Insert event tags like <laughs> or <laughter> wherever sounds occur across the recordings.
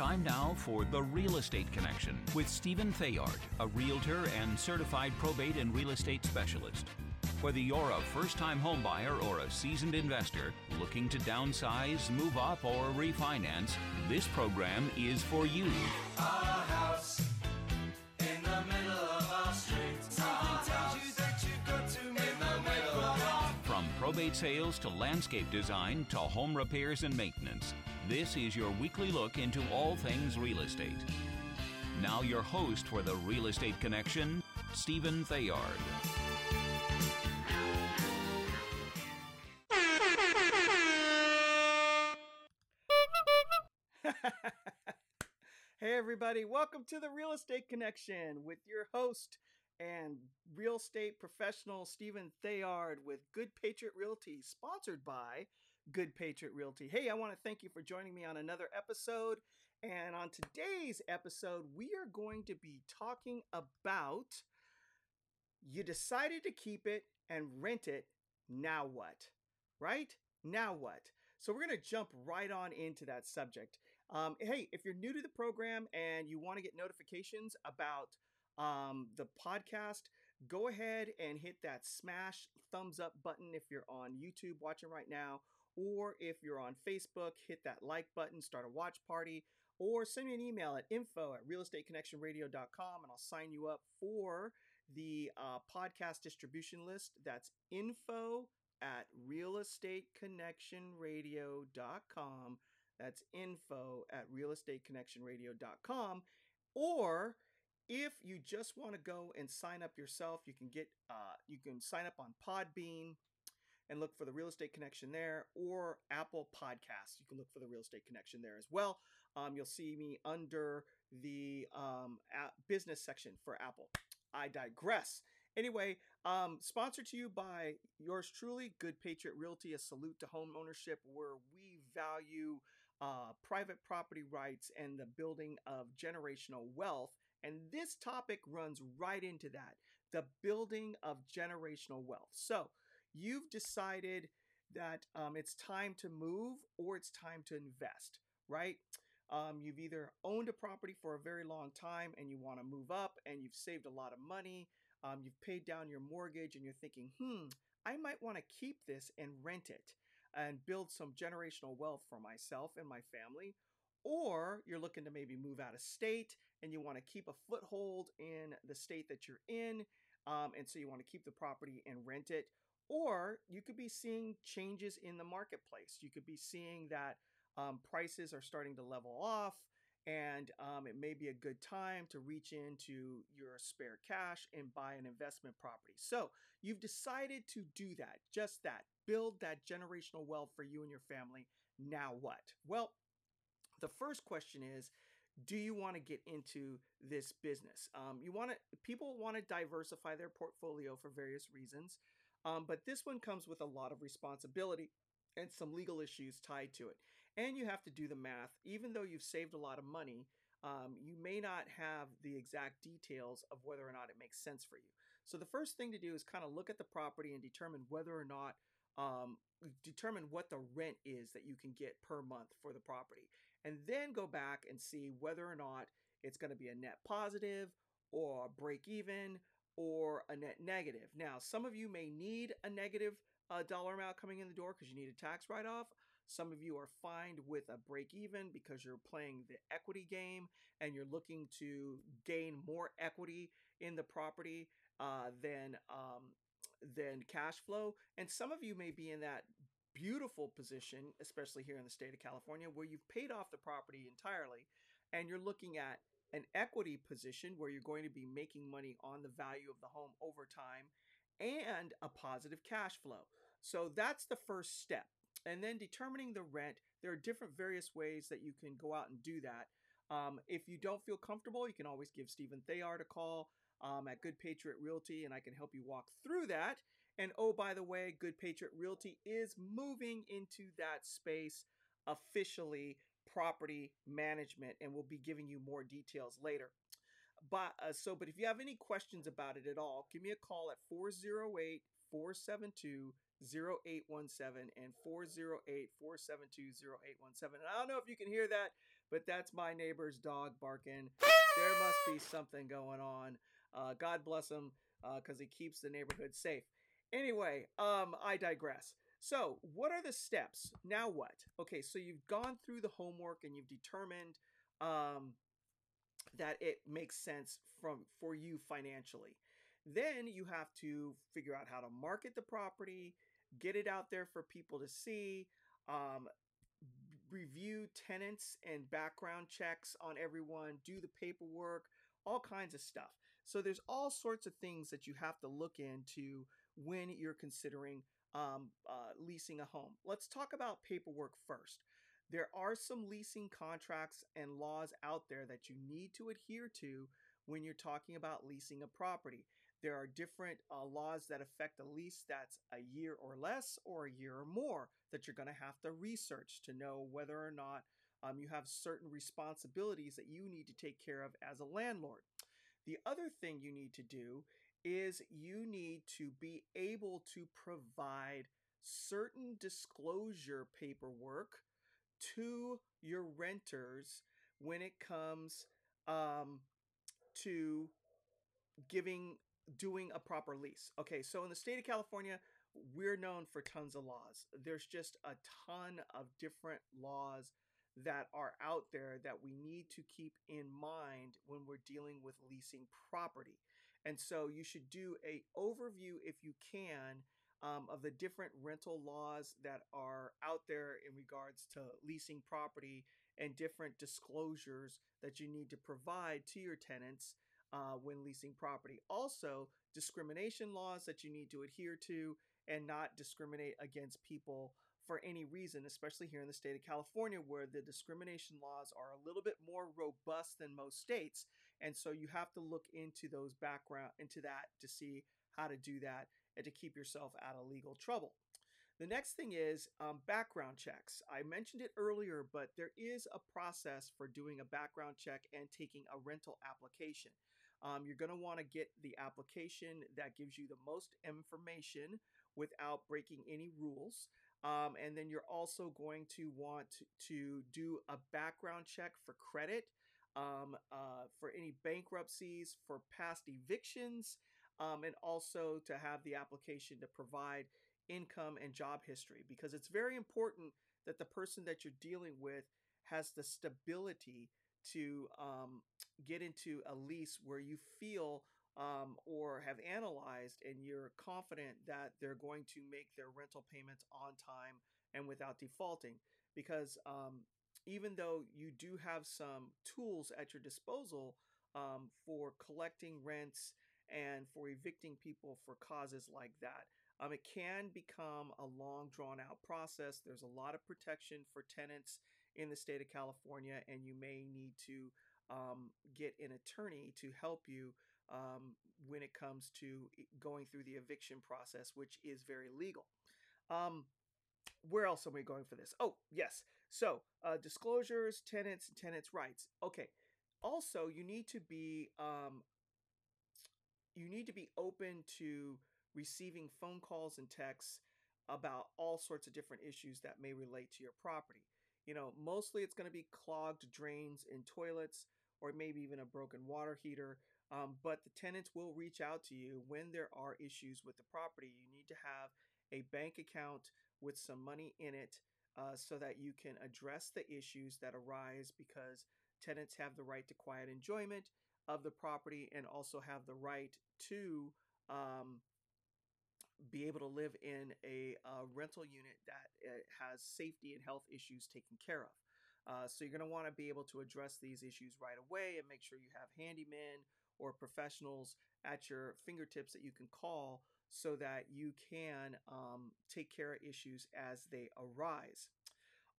Time now for The Real Estate Connection with Stephen Theard, a realtor and certified probate and real estate specialist. Whether you're a first time homebuyer or a seasoned investor looking to downsize, move up, or refinance, this program is for you. Our house in the middle of our street. Something tells you that you've to in the middle of our From probate sales to landscape design to home repairs and maintenance, this is your weekly look into all things real estate. Now, your host for the Real Estate Connection, Stephen Theard. <laughs> Hey, everybody, welcome to the Real Estate Connection with your host and real estate professional Stephen Theard with Good Patriot Realty, sponsored by Good Patriot Realty. Hey, I want to thank you for joining me on another episode. And on today's episode, we are going to be talking about you decided to keep it and rent it. Now what? Right? Now what? So we're going to jump right on into that subject. Um, hey, if you're new to the program and you want to get notifications about um, the podcast, go ahead and hit that smash thumbs up button if you're on YouTube watching right now, or if you're on Facebook, hit that like button, start a watch party, or send me an email at info at realestateconnectionradio.com and I'll sign you up for the uh, podcast distribution list. That's info at realestateconnectionradio.com. That's info at realestateconnectionradio.com. Or if you just want to go and sign up yourself, you can get uh, you can sign up on Podbean and look for the Real Estate Connection there, or Apple Podcasts. You can look for the Real Estate Connection there as well. Um, you'll see me under the um, business section for Apple. I digress. Anyway, um, sponsored to you by yours truly, Good Patriot Realty, a salute to home ownership, where we value uh, private property rights and the building of generational wealth. And this topic runs right into that the building of generational wealth. So, you've decided that um, it's time to move or it's time to invest, right? Um, you've either owned a property for a very long time and you want to move up and you've saved a lot of money, um, you've paid down your mortgage and you're thinking, hmm, I might want to keep this and rent it and build some generational wealth for myself and my family. Or you're looking to maybe move out of state and you want to keep a foothold in the state that you're in. Um, and so you want to keep the property and rent it. Or you could be seeing changes in the marketplace. You could be seeing that um, prices are starting to level off and um, it may be a good time to reach into your spare cash and buy an investment property. So you've decided to do that, just that, build that generational wealth for you and your family. Now what? Well, the first question is do you want to get into this business um, you want to people want to diversify their portfolio for various reasons um, but this one comes with a lot of responsibility and some legal issues tied to it and you have to do the math. Even though you've saved a lot of money um, you may not have the exact details of whether or not it makes sense for you. So the first thing to do is kind of look at the property and determine whether or not um, determine what the rent is that you can get per month for the property and then go back and see whether or not it's going to be a net positive or break even or a net negative. Now, some of you may need a negative uh, dollar amount coming in the door because you need a tax write off. Some of you are fine with a break even because you're playing the equity game and you're looking to gain more equity in the property uh, than um, than cash flow. And some of you may be in that beautiful position, especially here in the state of California, where you've paid off the property entirely and you're looking at an equity position where you're going to be making money on the value of the home over time and a positive cash flow. So that's the first step. And then determining the rent, there are different various ways that you can go out and do that. Um, if you don't feel comfortable, you can always give Stephen Theard a call um, at Good Patriot Realty, and I can help you walk through that. And oh, by the way, Good Patriot Realty is moving into that space officially, property management, and we'll be giving you more details later. But uh, so, but if you have any questions about it at all, give me a call at 408 472 0817 and 408 472 0817. And I don't know if you can hear that, but that's my neighbor's dog barking. There must be something going on. Uh, God bless him because he keeps the neighborhood safe. Anyway, um, I digress. So, what are the steps? Now what? Okay, so you've gone through the homework and you've determined um, that it makes sense from for you financially. Then you have to figure out how to market the property, get it out there for people to see, um, review tenants and background checks on everyone, do the paperwork, all kinds of stuff. So there's all sorts of things that you have to look into when you're considering um, uh, leasing a home. Let's talk about paperwork first. There are some leasing contracts and laws out there that you need to adhere to when you're talking about leasing a property. There are different uh, laws that affect a lease that's a year or less or a year or more that you're going to have to research to know whether or not um, you have certain responsibilities that you need to take care of as a landlord. The other thing you need to do is you need to be able to provide certain disclosure paperwork to your renters when it comes um, to giving doing a proper lease. Okay, so in the state of California, we're known for tons of laws. There's just a ton of different laws that are out there that we need to keep in mind when we're dealing with leasing property. And so you should do a overview if you can um, of the different rental laws that are out there in regards to leasing property and different disclosures that you need to provide to your tenants uh, when leasing property. Also, discrimination laws that you need to adhere to and not discriminate against people for any reason, especially here in the state of California, where the discrimination laws are a little bit more robust than most states. And so you have to look into those background, into that to see how to do that and to keep yourself out of legal trouble. The next thing is um, background checks. I mentioned it earlier, but there is a process for doing a background check and taking a rental application. Um, you're going to want to get the application that gives you the most information without breaking any rules. Um, and then you're also going to want to do a background check for credit, um, uh, for any bankruptcies, for past evictions, um, and also to have the application to provide income and job history because it's very important that the person that you're dealing with has the stability to um, get into a lease where you feel um, or have analyzed and you're confident that they're going to make their rental payments on time and without defaulting. Because um, even though you do have some tools at your disposal um, for collecting rents and for evicting people for causes like that, um, it can become a long, drawn out process. There's a lot of protection for tenants in the state of California, and you may need to um, get an attorney to help you um, when it comes to going through the eviction process, which is very legal. Um, where else are we going for this? Oh, yes. So, uh, disclosures, tenants, and tenants' rights. Okay. Also, you need to be um, you need to be open to receiving phone calls and texts about all sorts of different issues that may relate to your property. You know, mostly it's going to be clogged drains and toilets or maybe even a broken water heater. Um, but the tenants will reach out to you when there are issues with the property. You need to have a bank account with some money in it uh, so that you can address the issues that arise because tenants have the right to quiet enjoyment of the property and also have the right to um, be able to live in a, a rental unit that uh, has safety and health issues taken care of. Uh, so you're going to want to be able to address these issues right away and make sure you have handymen or professionals at your fingertips that you can call so that you can um, take care of issues as they arise.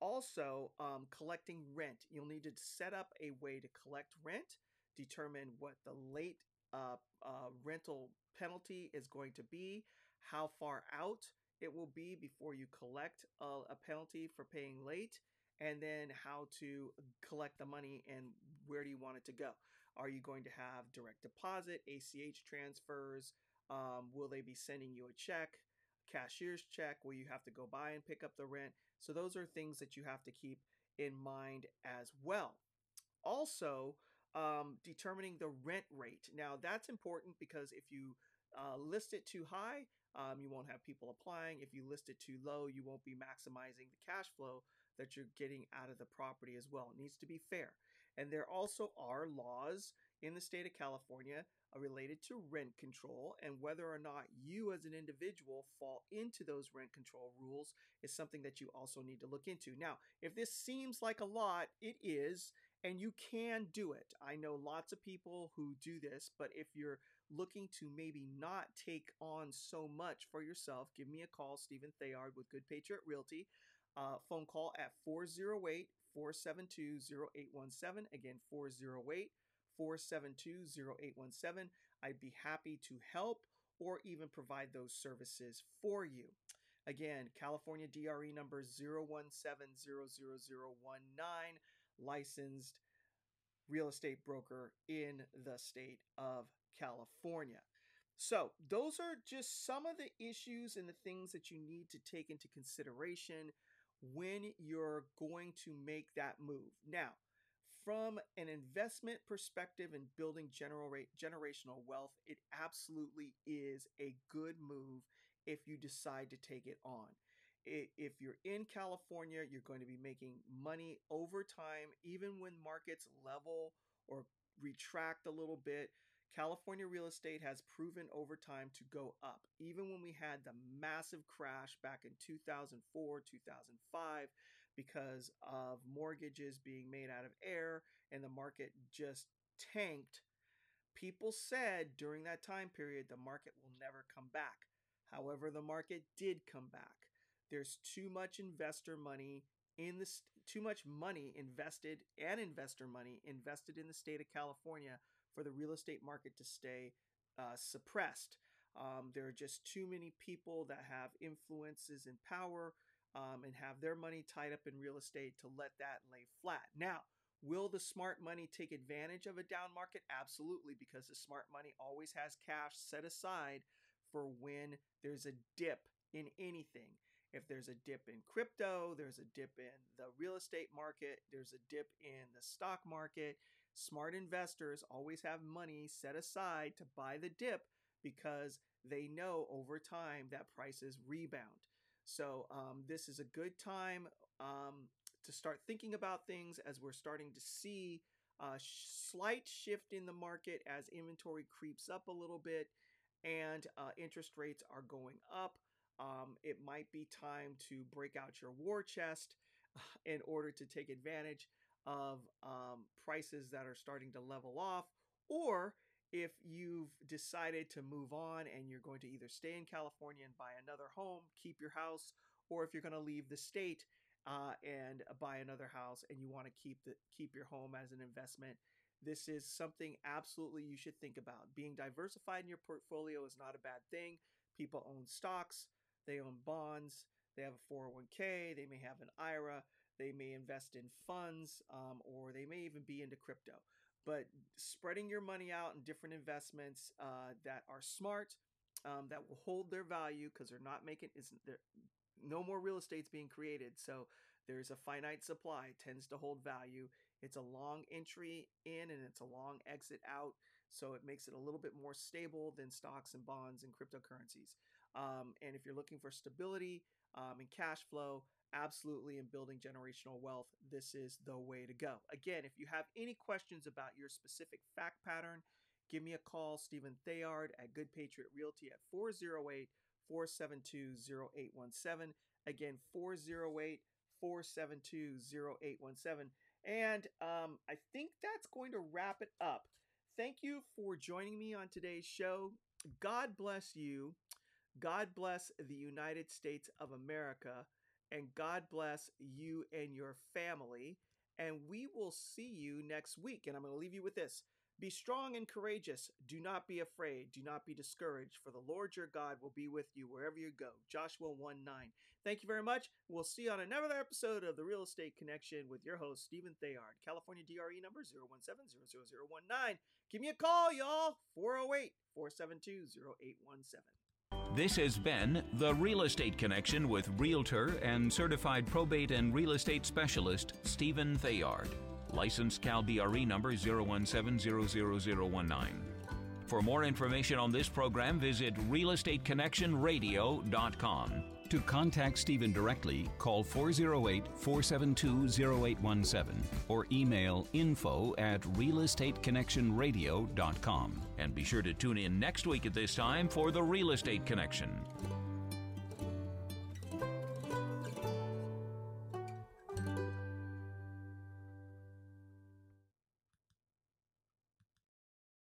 Also, um, collecting rent. You'll need to set up a way to collect rent, determine what the late uh, uh, rental penalty is going to be, how far out it will be before you collect a, a penalty for paying late, and then how to collect the money and where do you want it to go. Are you going to have direct deposit, ACH transfers? Um, will they be sending you a check, cashier's check? Will you have to go by and pick up the rent? So, those are things that you have to keep in mind as well. also um, determining the rent rate. Now, that's important because if you uh, list it too high, um, you won't have people applying. If you list it too low, you won't be maximizing the cash flow that you're getting out of the property as well. It needs to be fair. And there also are laws in the state of California related to rent control, and whether or not you as an individual fall into those rent control rules is something that you also need to look into. Now, if this seems like a lot, it is, and you can do it. I know lots of people who do this, but if you're looking to maybe not take on so much for yourself, give me a call, Stephen Theard with Good Patriot Realty. Uh, phone call at 408 472 0817. Again, 408 472 0817. I'd be happy to help or even provide those services for you. Again, California DRE number 0170019, licensed real estate broker in the state of California. So, those are just some of the issues and the things that you need to take into consideration when you're going to make that move. Now, from an investment perspective and building general rate, generational wealth, it absolutely is a good move if you decide to take it on. If you're in California, you're going to be making money over time, even when markets level or retract a little bit. California real estate has proven over time to go up. Even when we had the massive crash back in 2004, 2005, because of mortgages being made out of air and the market just tanked, people said during that time period the market will never come back. However, the market did come back. There's too much investor money in this too much money invested and investor money invested in the state of California for the real estate market to stay uh, suppressed. Um, there are just too many people that have influences and power um, and have their money tied up in real estate to let that lay flat. Now, will the smart money take advantage of a down market? Absolutely, because the smart money always has cash set aside for when there's a dip in anything. If there's a dip in crypto, there's a dip in the real estate market, there's a dip in the stock market, smart investors always have money set aside to buy the dip because they know over time that prices rebound. So, um, this is a good time um, to start thinking about things as we're starting to see a slight shift in the market as inventory creeps up a little bit and uh, interest rates are going up. Um, it might be time to break out your war chest <laughs> in order to take advantage of um, prices that are starting to level off, or if you've decided to move on and you're going to either stay in California and buy another home, keep your house, or if you're going to leave the state uh, and buy another house and you want to keep the keep your home as an investment, this is something absolutely you should think about. Being diversified in your portfolio is not a bad thing. People own stocks, they own bonds, they have a 401k, they may have an IRA. They may invest in funds, um, or they may even be into crypto. But spreading your money out in different investments uh, that are smart, um, that will hold their value because they're not making is there no more real estate's being created. So there's a finite supply, tends to hold value. It's a long entry in and it's a long exit out. So it makes it a little bit more stable than stocks and bonds and cryptocurrencies. Um, and if you're looking for stability um, and cash flow, absolutely in building generational wealth, this is the way to go. Again, if you have any questions about your specific fact pattern, give me a call, Stephen Theard at Good Patriot Realty at 408 472 0817. Again, 408 472 0817. And um, I think that's going to wrap it up. Thank you for joining me on today's show. God bless you. God bless the United States of America and God bless you and your family. And we will see you next week. And I'm going to leave you with this Be strong and courageous. Do not be afraid. Do not be discouraged, for the Lord your God will be with you wherever you go. Joshua 1 9. Thank you very much. We'll see you on another episode of The Real Estate Connection with your host, Stephen Theard, California DRE number 017 Give me a call, y'all. 408 472 0817. This has been The Real Estate Connection with Realtor and Certified Probate and Real Estate Specialist Stephen Theard. Licensed Cal BRE number 017000019. For more information on this program, visit realestateconnectionradio.com. To contact Stephen directly, call 408 472 0817 or email info at realestateconnectionradio.com. And be sure to tune in next week at this time for The Real Estate Connection.